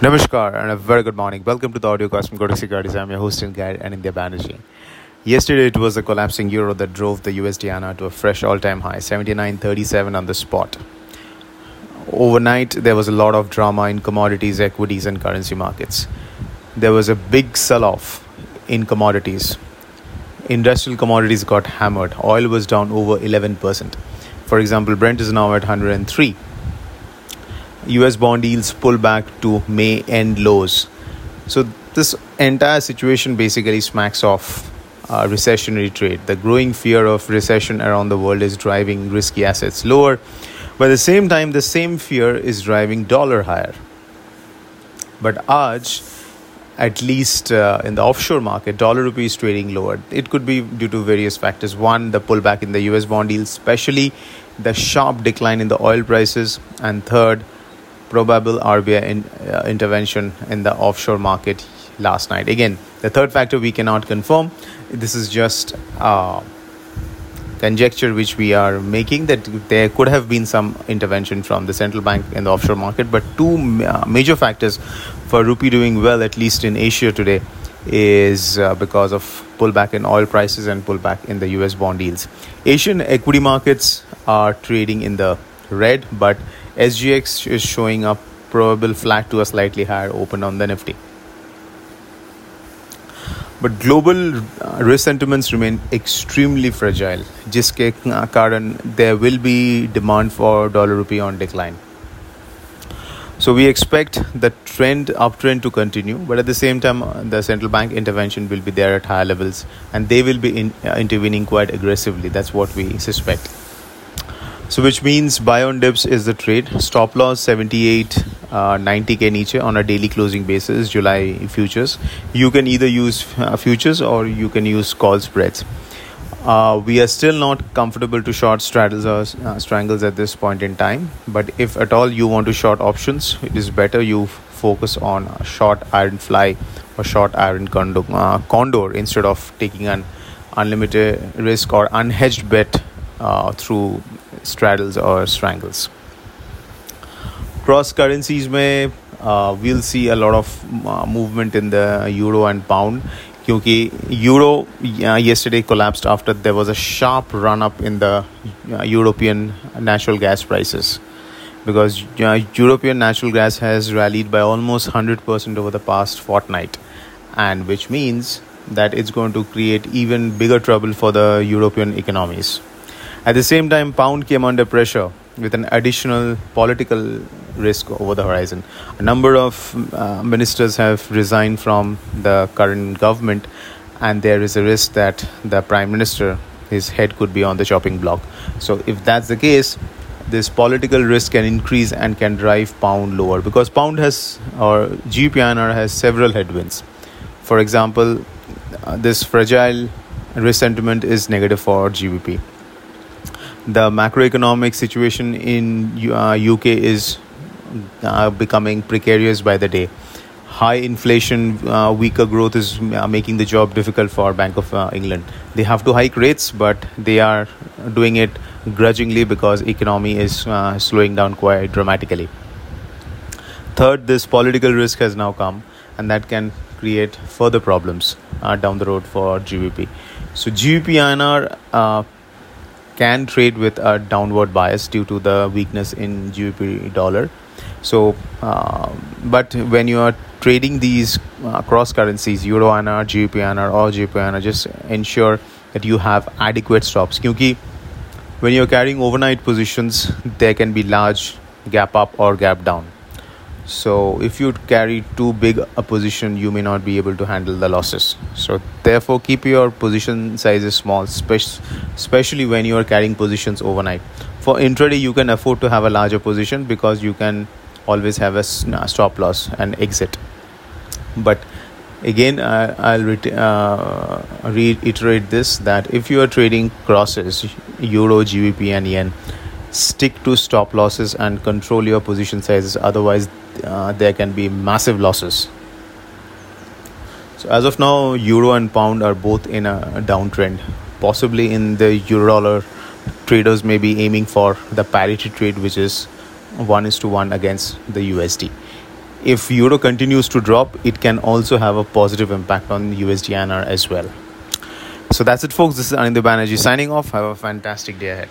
Namaskar and a very good morning. Welcome to the audio cast from Kotak Securities. I'm your host and guide, Anindya Banerjee. Yesterday, it was the collapsing euro that drove the USD INR to a fresh all-time high, 79.37 on the spot. Overnight, there was a lot of drama in commodities, equities, and currency markets. There was a big sell-off in commodities. Industrial commodities got hammered. Oil was down over 11%. For example, Brent is now at 103 US bond yields pull back to May end lows. So, this entire situation basically smacks off uh, recessionary trade. The growing fear of recession around the world is driving risky assets lower, but at the same time, the same fear is driving dollar higher. But Aj, at least uh, in the offshore market, dollar rupee is trading lower. It could be due to various factors. One, the pullback in the US bond yields, especially the sharp decline in the oil prices, and third, probable RBI in, uh, intervention in the offshore market last night. Again, the third factor we cannot confirm. This is just uh, conjecture which we are making that there could have been some intervention from the central bank in the offshore market. But two uh, major factors for rupee doing well, at least in Asia today, is uh, because of pullback in oil prices and pullback in the US bond yields. Asian equity markets are trading in the red, but SGX is showing up probable flat to a slightly higher open on the Nifty. But global uh, risk sentiments remain extremely fragile, जिसके कारण there will be demand for dollar rupee on decline. So we expect the trend uptrend to continue, but at the same time, uh, the central bank intervention will be there at higher levels, and they will be in, uh, intervening quite aggressively. That's what we suspect. So which means buy on dips is the trade. Stop loss 78 uh, 90k niche on a daily closing basis. July futures. You can either use uh, futures or you can use call spreads. Uh, we are still not comfortable to short straddles or uh, strangles at this point in time. But if at all you want to short options, it is better you focus on short iron fly or short iron condor, uh, condor instead of taking an unlimited risk or unhedged bet uh, through straddles or strangles. Cross currencies may uh, we'll see a lot of uh, movement in the euro and pound क्योंकि euro uh, yesterday collapsed after there was a sharp run up in the uh, European natural gas prices because uh, European natural gas has rallied by almost 100% over the past fortnight and which means that it's going to create even bigger trouble for the European economies. At the same time, pound came under pressure with an additional political risk over the horizon. A number of uh, ministers have resigned from the current government, and there is a risk that the prime minister, his head could be on the chopping block. So, if that's the case, this political risk can increase and can drive pound lower because pound has or GBP has several headwinds. For example, uh, this fragile risk sentiment is negative for GBP the macroeconomic situation in uh, UK is uh, becoming precarious by the day. High inflation, uh, weaker growth is uh, making the job difficult for Bank of uh, England. They have to hike rates, but they are doing it grudgingly because economy is uh, slowing down quite dramatically. Third, this political risk has now come, and that can create further problems down the road for GBP. So GBP INR can trade with a downward bias due to the weakness in GBP dollar. So, uh, but when you are trading these uh, cross currencies, Euro INR, GBP INR, or GBP INR, just ensure that you have adequate stops. Because when you're carrying overnight positions, there can be large gap up or gap down. So if you carry too big a position, you may not be able to handle the losses. So therefore, keep your position sizes small, especially when you are carrying positions overnight. For intraday, you can afford to have a larger position because you can always have a stop loss and exit. But again, uh, I'll re- uh, reiterate this that if you are trading crosses, euro, GBP, and yen, stick to stop losses and control your position sizes. Otherwise, uh, there can be massive losses. So as of now, euro and pound are both in a downtrend. Possibly in the euro dollar, traders may be aiming for the parity trade, which is one is to one against the USD. if euro continues to drop, it can also have a positive impact on USD INR as well. So that's it, folks. This is Anindya Banerjee signing off. Have a fantastic day ahead.